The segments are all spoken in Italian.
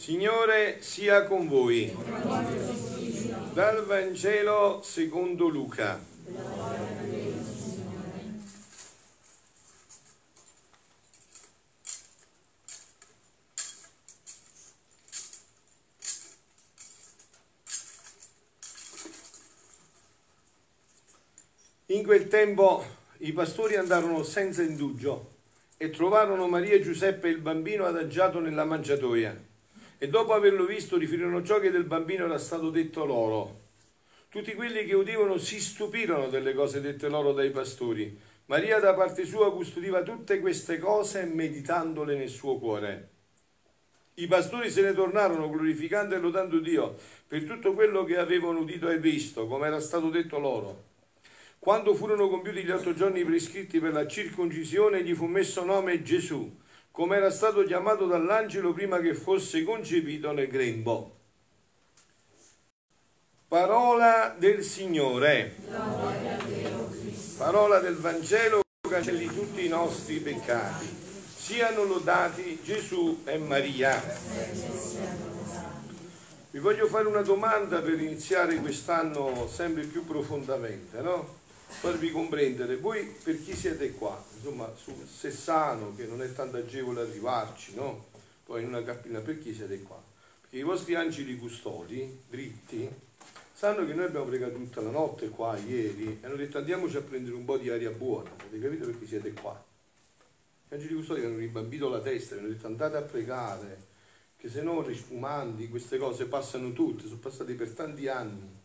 Signore sia con voi. Dal Vangelo secondo Luca. In quel tempo i pastori andarono senza indugio e trovarono Maria e Giuseppe il bambino adagiato nella mangiatoia e dopo averlo visto riferirono ciò che del bambino era stato detto loro. Tutti quelli che udivano si stupirono delle cose dette loro dai pastori. Maria da parte sua custodiva tutte queste cose meditandole nel suo cuore. I pastori se ne tornarono glorificando e lodando Dio per tutto quello che avevano udito e visto, come era stato detto loro. Quando furono compiuti gli otto giorni prescritti per la circoncisione, gli fu messo nome Gesù come era stato chiamato dall'angelo prima che fosse concepito nel grembo. Parola del Signore. Parola del Vangelo cancelli tutti i nostri peccati. Siano lodati Gesù e Maria. Vi voglio fare una domanda per iniziare quest'anno sempre più profondamente, no? Farvi comprendere voi per chi siete qua, insomma su Sessano che non è tanto agevole arrivarci, no? Poi in una cappella per chi siete qua? Perché i vostri angeli custodi, dritti, sanno che noi abbiamo pregato tutta la notte qua ieri e hanno detto andiamoci a prendere un po' di aria buona, avete capito perché siete qua? Gli angeli custodi hanno ribambito la testa, hanno detto andate a pregare, che se no risfumanti, queste cose passano tutte, sono passate per tanti anni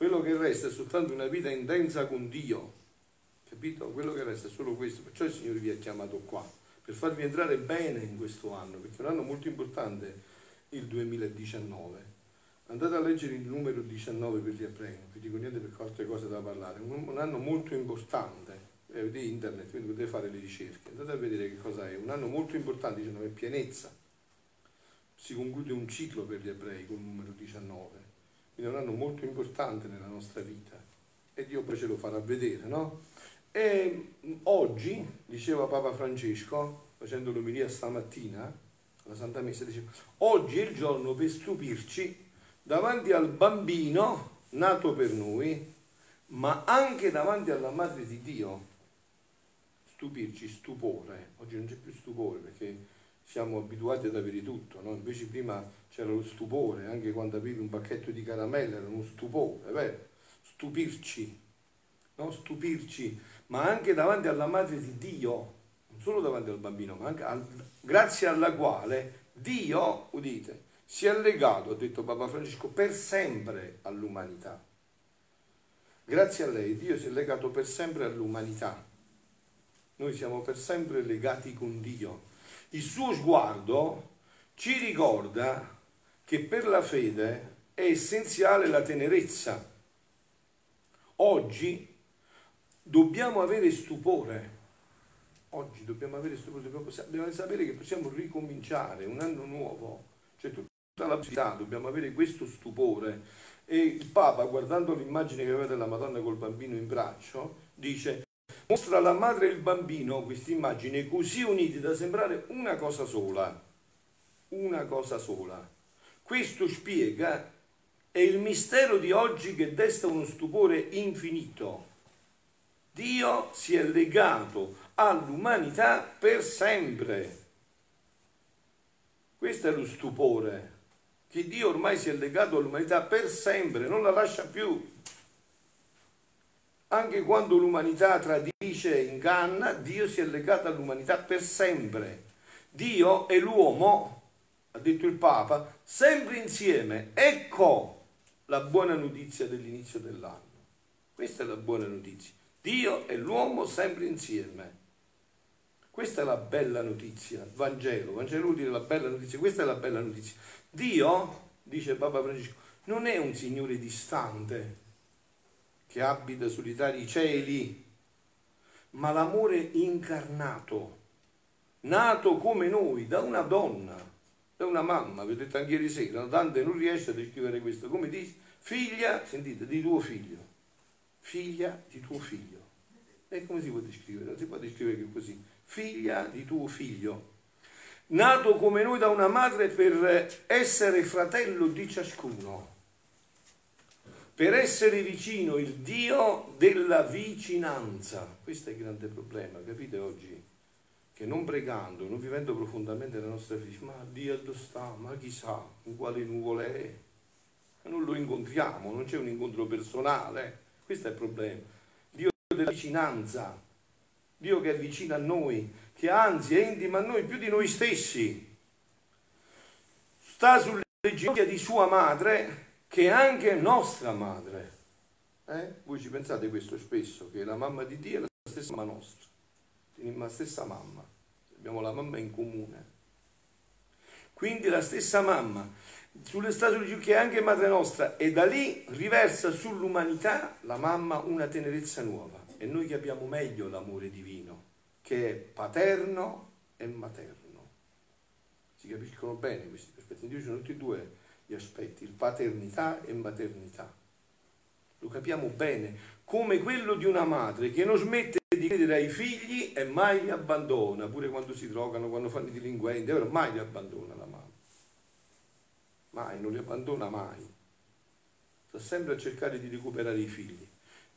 quello che resta è soltanto una vita intensa con Dio. Capito? Quello che resta è solo questo. Perciò il Signore vi ha chiamato qua, per farvi entrare bene in questo anno, perché è un anno molto importante il 2019. Andate a leggere il numero 19 per gli non vi dico niente perché ho altre cose da parlare. Un, un anno molto importante. Eh, avete internet, quindi potete fare le ricerche. Andate a vedere che cosa è. Un anno molto importante, 19, è pienezza. Si conclude un ciclo per gli ebrei con il numero 19 quindi è un anno molto importante nella nostra vita e Dio poi ce lo farà vedere, no? E oggi, diceva Papa Francesco, facendo l'omelia stamattina, la Santa Messa, diceva, oggi è il giorno per stupirci davanti al bambino nato per noi, ma anche davanti alla Madre di Dio. Stupirci, stupore. Oggi non c'è più stupore perché siamo abituati ad avere tutto, no? invece prima c'era lo stupore, anche quando avevi un pacchetto di caramelle era uno stupore, vero? Stupirci, no? Stupirci, ma anche davanti alla madre di Dio, non solo davanti al bambino, ma anche al, grazie alla quale Dio, udite, si è legato, ha detto Papa Francesco, per sempre all'umanità. Grazie a lei Dio si è legato per sempre all'umanità. Noi siamo per sempre legati con Dio il suo sguardo ci ricorda che per la fede è essenziale la tenerezza. Oggi dobbiamo avere stupore. Oggi dobbiamo avere stupore, dobbiamo, sapere che possiamo ricominciare un anno nuovo, cioè tutta la possibilità, dobbiamo avere questo stupore. E il Papa, guardando l'immagine che aveva della Madonna col bambino in braccio, dice mostra alla madre e il bambino questa immagine così uniti da sembrare una cosa sola. Una cosa sola. Questo spiega è il mistero di oggi che desta uno stupore infinito. Dio si è legato all'umanità per sempre. Questo è lo stupore, che Dio ormai si è legato all'umanità per sempre, non la lascia più. Anche quando l'umanità tradisce e inganna, Dio si è legato all'umanità per sempre. Dio e l'uomo, ha detto il Papa, sempre insieme. Ecco la buona notizia dell'inizio dell'anno. Questa è la buona notizia. Dio e l'uomo sempre insieme. Questa è la bella notizia, Vangelo, Vangelo vuol dire la bella notizia, questa è la bella notizia. Dio, dice Papa Francesco, non è un Signore distante, che abita solitari cieli, ma l'amore incarnato, nato come noi da una donna, da una mamma, vi ho detto anche ieri sera, Dante non riesce a descrivere questo, come dice, figlia, sentite, di tuo figlio, figlia di tuo figlio. E come si può descrivere? Non si può descrivere che così, figlia di tuo figlio. nato come noi da una madre per essere fratello di ciascuno, per essere vicino il Dio della vicinanza. Questo è il grande problema, capite oggi? Che non pregando, non vivendo profondamente la nostra fede, ma Dio dove sta, ma chissà in quale nuvole è. Non lo incontriamo, non c'è un incontro personale. Questo è il problema. Dio della vicinanza, Dio che è vicino a noi, che anzi è intimo a noi più di noi stessi. Sta sulle ginocchia di sua madre, che anche nostra madre. Eh? Voi ci pensate questo spesso, che la mamma di Dio è la stessa mamma nostra, la stessa mamma, abbiamo la mamma in comune. Quindi la stessa mamma, sulle statue di che è anche madre nostra, e da lì riversa sull'umanità la mamma una tenerezza nuova. E noi che abbiamo meglio l'amore divino che è paterno e materno. Si capiscono bene questi aspetti. In Dio sono tutti e due gli aspetti, paternità e maternità. Lo capiamo bene, come quello di una madre che non smette di credere ai figli e mai li abbandona, pure quando si drogano, quando fanno i delinquenti, mai li abbandona la mamma. Mai, non li abbandona mai. Sta sempre a cercare di recuperare i figli.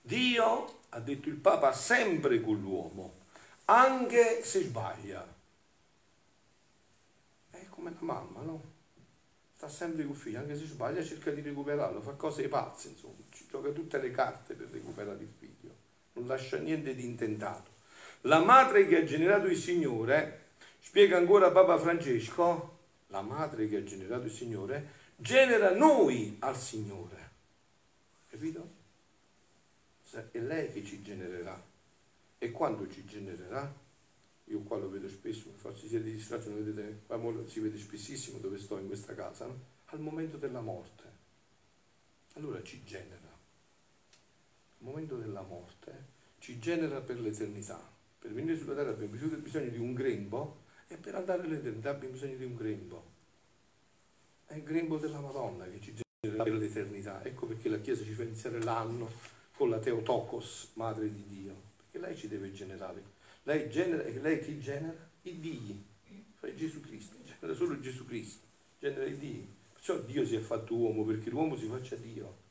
Dio, ha detto il Papa, sempre con l'uomo anche se sbaglia. È come la mamma, no? Sta sempre con il figlio, anche se sbaglia cerca di recuperarlo, fa cose pazze, insomma, ci gioca tutte le carte per recuperare il figlio, non lascia niente di intentato. La madre che ha generato il Signore, spiega ancora Papa Francesco, la madre che ha generato il Signore, genera noi al Signore. Capito? È lei che ci genererà. E quando ci genererà? Io qua lo vedo spesso, forse siete distratti, non vedete, si vede spessissimo dove sto in questa casa, no? Al momento della morte. Allora ci genera. Il momento della morte ci genera per l'eternità. Per venire sulla terra abbiamo bisogno di un grembo e per andare all'eternità abbiamo bisogno di un grembo. È il grembo della Madonna che ci genera per l'eternità. Ecco perché la Chiesa ci fa iniziare l'anno con la Teotokos, Madre di Dio che lei ci deve generare. Lei, genera, lei chi genera? I Dio. Cioè Gesù Cristo, genera solo Gesù Cristo, genera i Dio. Perciò Dio si è fatto uomo perché l'uomo si faccia Dio.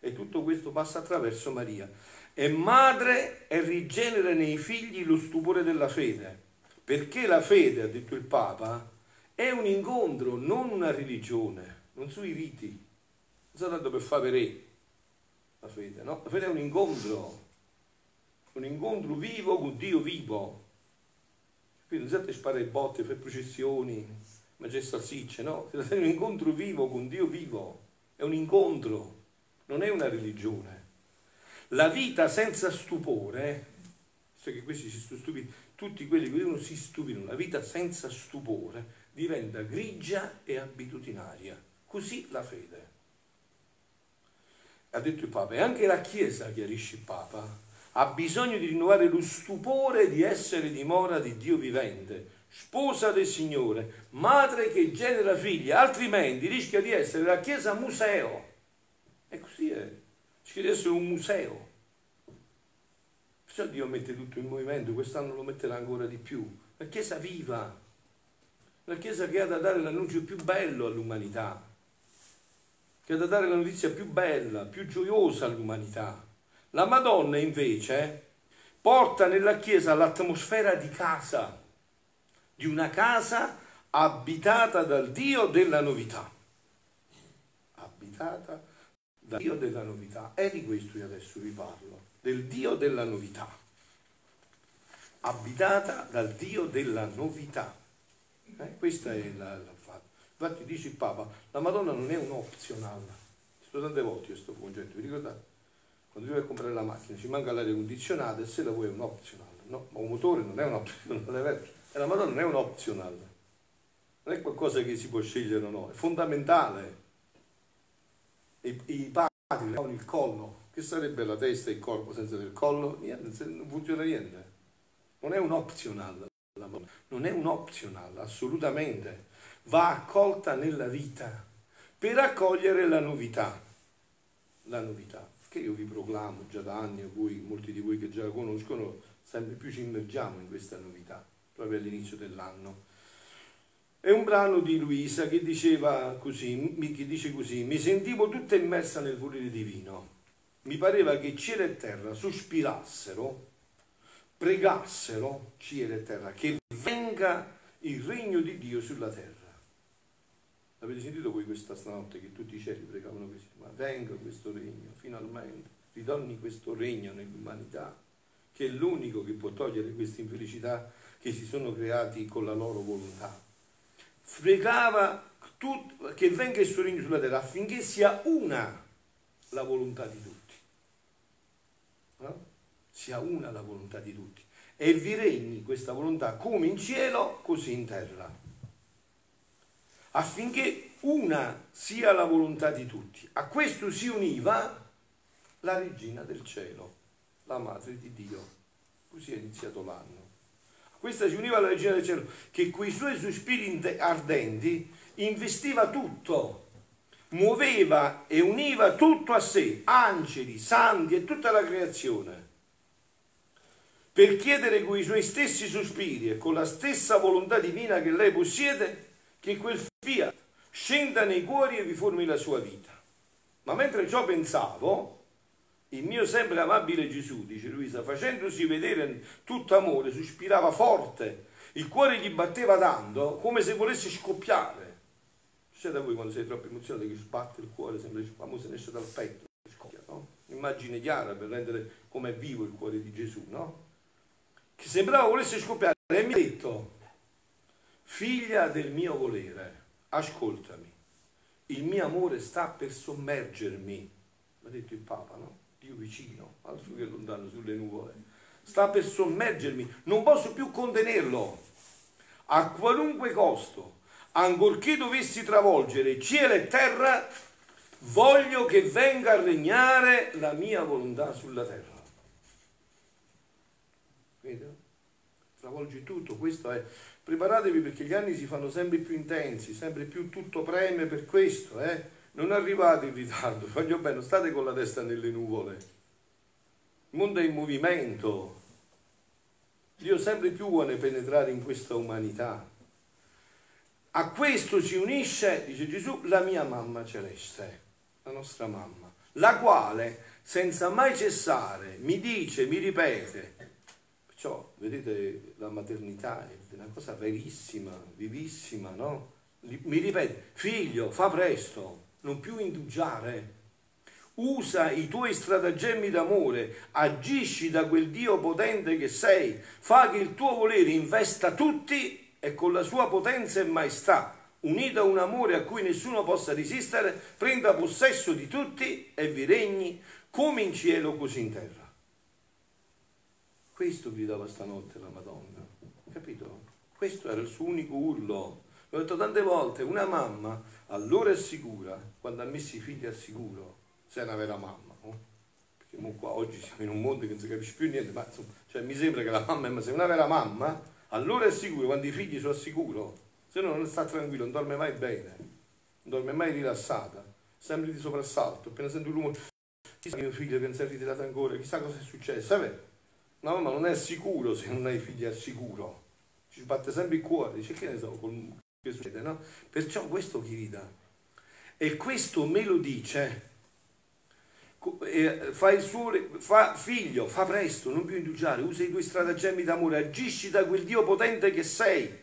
E tutto questo passa attraverso Maria. È madre e rigenera nei figli lo stupore della fede. Perché la fede, ha detto il Papa, è un incontro, non una religione, non sui riti. Non sta tanto per fare re la fede, no? La fede è un incontro un incontro vivo con Dio vivo. Quindi non siete sparare botte, fare processioni, mangiare salsicce, no? È un incontro vivo con Dio vivo, è un incontro, non è una religione. La vita senza stupore, so che questi si stupiti, tutti quelli che dicono si stupino, la vita senza stupore diventa grigia e abitudinaria. Così la fede. Ha detto il Papa, e anche la Chiesa, chiarisce il Papa, ha bisogno di rinnovare lo stupore di essere dimora di Dio vivente, sposa del Signore, madre che genera figli, altrimenti rischia di essere la Chiesa museo. E così è, rischia di essere un museo. Perciò Dio mette tutto in movimento, quest'anno lo metterà ancora di più. La Chiesa viva, la Chiesa che ha da dare l'annuncio più bello all'umanità, che ha da dare la notizia più bella, più gioiosa all'umanità la Madonna invece porta nella Chiesa l'atmosfera di casa, di una casa abitata dal Dio della novità. Abitata dal Dio della novità. È di questo io adesso vi parlo, del Dio della novità. Abitata dal Dio della novità. Eh, questa è la, la fatto. Infatti dice il Papa, la Madonna non è un optional. Sto tante volte questo concetto, vi ricordate? Quando tu vai a comprare la macchina ci manca l'aria condizionata e se la vuoi è un optional, no? Ma un motore non è un optional, e la moto non è un optional, non è qualcosa che si può scegliere o no, è fondamentale. I, i padri hanno il collo, che sarebbe la testa e il corpo senza il collo? Niente, non funziona niente. Non è un optional, non è un optional, assolutamente. Va accolta nella vita per accogliere la novità. La novità che io vi proclamo già da anni, voi, molti di voi che già conoscono, sempre più ci immergiamo in questa novità, proprio all'inizio dell'anno. È un brano di Luisa che diceva così, che dice così, mi sentivo tutta immersa nel volere divino. Mi pareva che cielo e terra sospirassero, pregassero, cielo e terra, che venga il regno di Dio sulla terra. Avete sentito voi questa stanotte che tutti i cieli pregavano così, ma venga questo regno, finalmente, ritorni questo regno nell'umanità, che è l'unico che può togliere queste infelicità che si sono creati con la loro volontà. Pregava tut, che venga il suo regno sulla terra affinché sia una la volontà di tutti. No? Sia una la volontà di tutti. E vi regni questa volontà come in cielo, così in terra affinché una sia la volontà di tutti. A questo si univa la regina del cielo, la madre di Dio. Così è iniziato l'anno. A questa si univa la regina del cielo, che coi suoi sospiri ardenti investiva tutto, muoveva e univa tutto a sé, angeli, santi e tutta la creazione per chiedere con i suoi stessi sospiri e con la stessa volontà divina che lei possiede che quel fiat scenda nei cuori e vi formi la sua vita. Ma mentre ciò pensavo, il mio sempre amabile Gesù, dice Luisa, facendosi vedere tutto amore, sospirava forte, il cuore gli batteva tanto come se volesse scoppiare. Succede a voi quando sei troppo emozionato che sbatte il cuore, sembra il famoso ne esce dal petto, scoppia, no? Immagine chiara per rendere come vivo il cuore di Gesù, no? Che sembrava volesse scoppiare e mi ha detto, Figlia del mio volere, ascoltami, il mio amore sta per sommergermi, ha detto il Papa, no? Dio vicino, altro che lontano sulle nuvole, sta per sommergermi, non posso più contenerlo, a qualunque costo, ancorché dovessi travolgere cielo e terra, voglio che venga a regnare la mia volontà sulla terra. Vedo? Travolgi tutto, questo è Preparatevi perché gli anni si fanno sempre più intensi, sempre più tutto preme per questo, eh? Non arrivate in ritardo, voglio bene, state con la testa nelle nuvole. Il mondo è in movimento. Dio sempre più vuole penetrare in questa umanità. A questo si unisce, dice Gesù, la mia mamma celeste, la nostra mamma, la quale senza mai cessare mi dice, mi ripete, perciò vedete la maternità è una cosa verissima, vivissima, no? Mi ripete, figlio, fa presto, non più indugiare. Usa i tuoi stratagemmi d'amore, agisci da quel Dio potente che sei, fa che il tuo volere investa tutti e con la sua potenza e maestà, unita a un amore a cui nessuno possa resistere, prenda possesso di tutti e vi regni come in cielo così in terra. Questo gridava stanotte la Madonna, capito? Questo era il suo unico urlo. L'ho detto tante volte, una mamma allora è sicura quando ha messo i figli al sicuro, se è una vera mamma. No? Perché qua oggi siamo in un mondo che non si capisce più niente, ma insomma, cioè, mi sembra che la mamma ma se è una vera mamma, allora è sicura quando i figli sono al sicuro, se no non sta tranquillo, non dorme mai bene, non dorme mai rilassata, sempre di soprassalto, appena sento un rumore, chissà mio figlio è ritirato ancora, chissà cosa è successo, sapete? Una mamma non è sicuro se non hai figli al sicuro ci sbatte sempre il cuore, dice che ne so, che succede, no? Perciò questo dà. E questo me lo dice, fa il suo, fa, figlio, fa presto, non più indugiare, usa i tuoi stratagemmi d'amore, agisci da quel Dio potente che sei,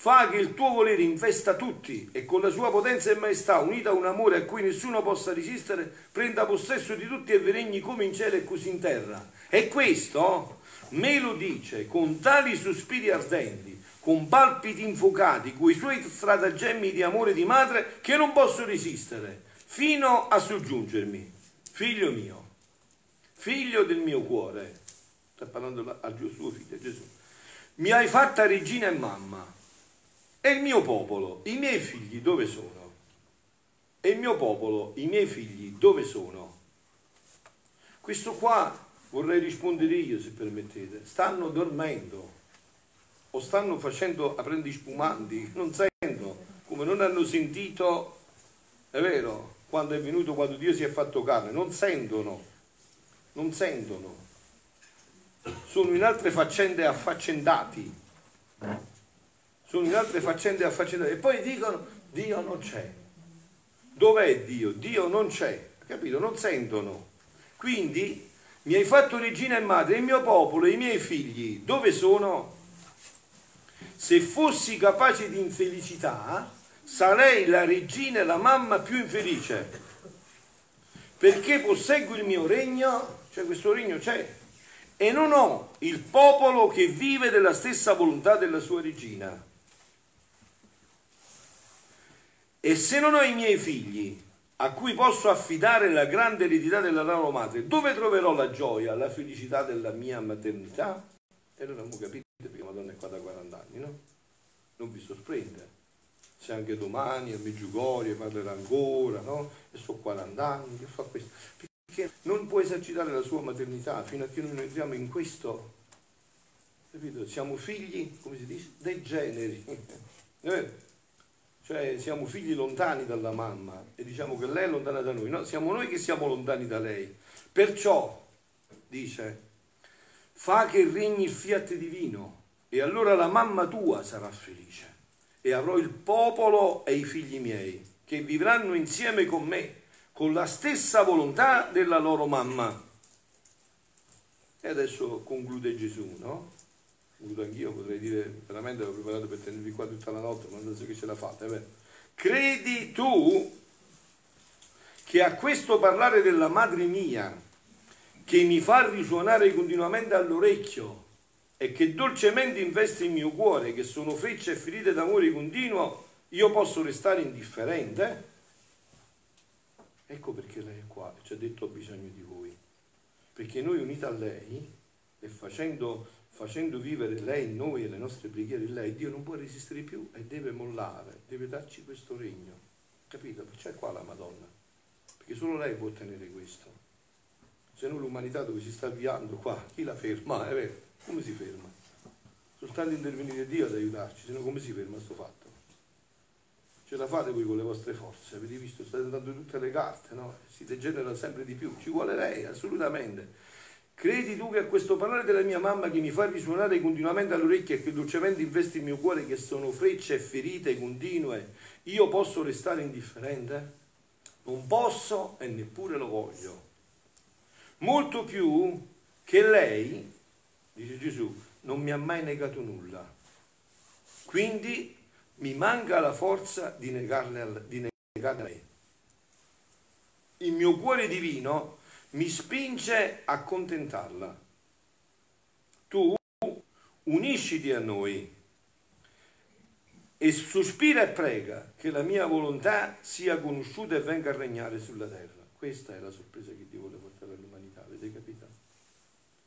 fa che il tuo volere investa tutti e con la sua potenza e maestà, unita a un amore a cui nessuno possa resistere, prenda possesso di tutti e regni come in cielo e così in terra. E questo me lo dice con tali sospiri ardenti, con palpiti infuocati, coi suoi stratagemmi di amore di madre che non posso resistere, fino a soggiungermi. Figlio mio, figlio del mio cuore, sta parlando al suo figlio Gesù, mi hai fatta regina e mamma. E il mio popolo, i miei figli dove sono? E il mio popolo, i miei figli dove sono? Questo qua vorrei rispondere io se permettete, stanno dormendo o stanno facendo aprendo spumanti, non sentono, come non hanno sentito, è vero, quando è venuto, quando Dio si è fatto carne, non sentono, non sentono, sono in altre faccende affaccendati, sono in altre faccende affaccendate e poi dicono Dio non c'è. Dov'è Dio? Dio non c'è, capito? Non sentono. Quindi mi hai fatto regina e madre, il mio popolo, i miei figli, dove sono? Se fossi capace di infelicità, sarei la regina e la mamma più infelice. Perché posseggo il mio regno, cioè questo regno c'è, e non ho il popolo che vive della stessa volontà della sua regina. E se non ho i miei figli, a cui posso affidare la grande eredità della loro madre, dove troverò la gioia, la felicità della mia maternità? E allora abbiamo capito perché Madonna è qua da 40 anni, no? Non vi sorprende. Se anche domani a Meggiugorie parlerà ancora, no? E so 40 anni, che fa questo. Perché non può esercitare la sua maternità fino a che non entriamo in questo. Capito? Siamo figli, come si dice, dei generi. Cioè siamo figli lontani dalla mamma e diciamo che lei è lontana da noi. No, siamo noi che siamo lontani da lei. Perciò, dice, fa che regni il fiat divino e allora la mamma tua sarà felice e avrò il popolo e i figli miei che vivranno insieme con me con la stessa volontà della loro mamma. E adesso conclude Gesù, no? Voluto anch'io, potrei dire veramente l'ho preparato per tenervi qua tutta la notte, ma non so che ce la fate. Eh Credi tu che a questo parlare della madre mia, che mi fa risuonare continuamente all'orecchio e che dolcemente investe il mio cuore, che sono frecce e ferite d'amore continuo, io posso restare indifferente? Ecco perché lei è qua ci ha detto ho bisogno di voi. Perché noi uniti a lei e facendo facendo vivere lei noi e le nostre preghiere in lei, Dio non può resistere più e deve mollare, deve darci questo regno. Capito? C'è qua la Madonna, perché solo lei può ottenere questo. Se no l'umanità dove si sta avviando qua, chi la ferma? È vero? Come si ferma? Soltanto intervenire Dio ad aiutarci, se no come si ferma questo fatto? Ce la fate voi con le vostre forze, avete visto, state dando tutte le carte, no? Si degenera sempre di più, ci vuole lei, assolutamente. Credi tu che a questo parlare della mia mamma che mi fa risuonare continuamente all'orecchio e che dolcemente investe il mio cuore che sono frecce e ferite continue, io posso restare indifferente? Non posso e neppure lo voglio. Molto più che lei, dice Gesù, non mi ha mai negato nulla. Quindi mi manca la forza di negarle, a lei. Il mio cuore divino mi spinge a contentarla. Tu unisciti a noi e sospira e prega che la mia volontà sia conosciuta e venga a regnare sulla terra. Questa è la sorpresa che Dio vuole portare all'umanità, avete capito?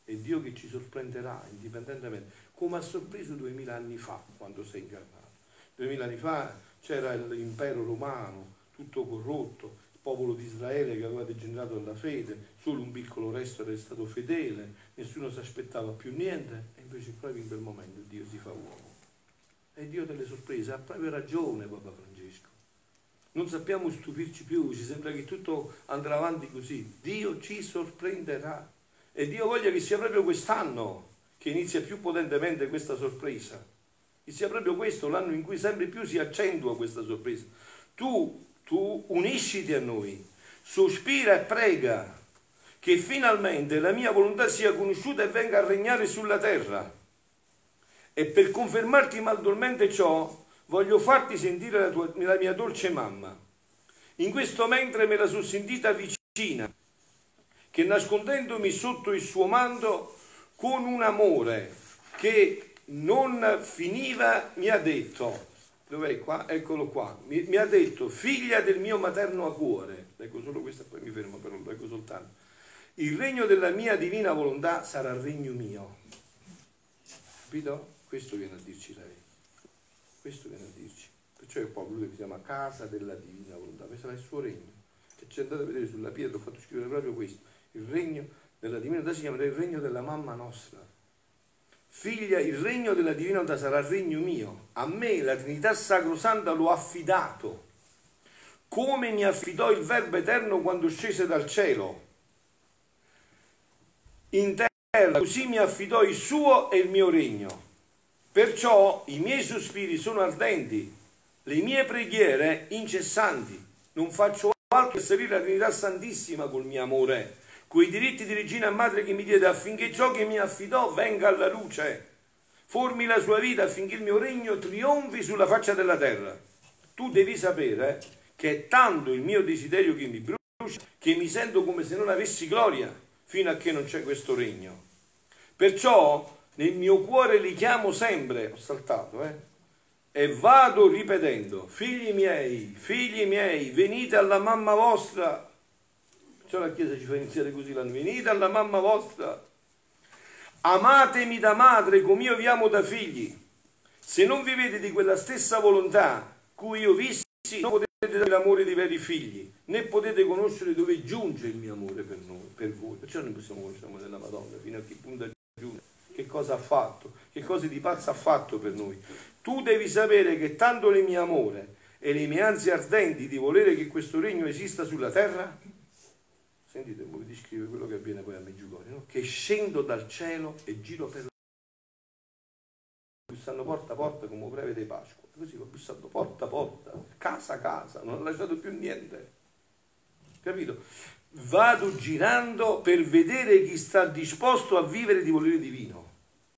È Dio che ci sorprenderà indipendentemente, come ha sorpreso duemila anni fa quando sei incarnato. Duemila anni fa c'era l'impero romano, tutto corrotto, popolo di Israele che aveva degenerato dalla fede, solo un piccolo resto era stato fedele, nessuno si aspettava più niente, e invece proprio in quel momento Dio si fa uomo. E Dio delle sorprese, ha proprio ragione Papa Francesco. Non sappiamo stupirci più, ci sembra che tutto andrà avanti così. Dio ci sorprenderà. E Dio voglia che sia proprio quest'anno che inizia più potentemente questa sorpresa. Che sia proprio questo l'anno in cui sempre più si accentua questa sorpresa. Tu tu unisciti a noi, sospira e prega che finalmente la mia volontà sia conosciuta e venga a regnare sulla terra. E per confermarti maldolmente ciò, voglio farti sentire la, tua, la mia dolce mamma. In questo mentre me la sono sentita vicina, che nascondendomi sotto il suo manto con un amore che non finiva, mi ha detto, Dov'è qua? Eccolo qua. Mi, mi, ha detto, figlia del mio materno a cuore, leggo solo questa, poi mi fermo però, lo leggo soltanto. Il regno della mia divina volontà sarà regno mio. Capito? Questo viene a dirci lei. Questo viene a dirci. Perciò è il popolo che si chiama casa della divina volontà. Questo sarà il suo regno. E ci andate a vedere sulla pietra, ho fatto scrivere proprio questo. Il regno della divina volontà si chiamerà il regno della mamma nostra Figlia, il regno della divina volontà sarà regno mio. A me la Trinità Sacrosanta l'ho affidato, come mi affidò il Verbo Eterno quando scese dal cielo. In terra, così mi affidò il suo e il mio regno. Perciò i miei sospiri sono ardenti, le mie preghiere incessanti. Non faccio altro che servire la Trinità Santissima col mio amore, coi diritti di regina e madre che mi diede affinché ciò che mi affidò venga alla luce, formi la sua vita affinché il mio regno trionfi sulla faccia della terra. Tu devi sapere che è tanto il mio desiderio che mi brucia che mi sento come se non avessi gloria fino a che non c'è questo regno. Perciò nel mio cuore li chiamo sempre, ho saltato, eh? E vado ripetendo, figli miei, figli miei, venite alla mamma vostra. Perciò la Chiesa ci fa iniziare così l'anno, venite alla mamma vostra. Amatemi da madre come io vi amo da figli. Se non vivete di quella stessa volontà cui io vissi, non potete dare l'amore dei veri figli, né potete conoscere dove giunge il mio amore per, noi, per voi. Perciò non possiamo conoscere l'amore della Madonna, fino a che punto giunge che cosa ha fatto, che cose di pazzo ha fatto per noi. Tu devi sapere che tanto le mie amore e le mie ansie ardenti di volere che questo regno esista sulla terra, sentite, voi descrive quello che avviene poi a Meggiugorio, no? che scendo dal cielo e giro per la bussando porta a porta come breve di Pasqua, così va bussando porta a porta, casa a casa, non ha lasciato più niente. Capito? Vado girando per vedere chi sta disposto a vivere di volere divino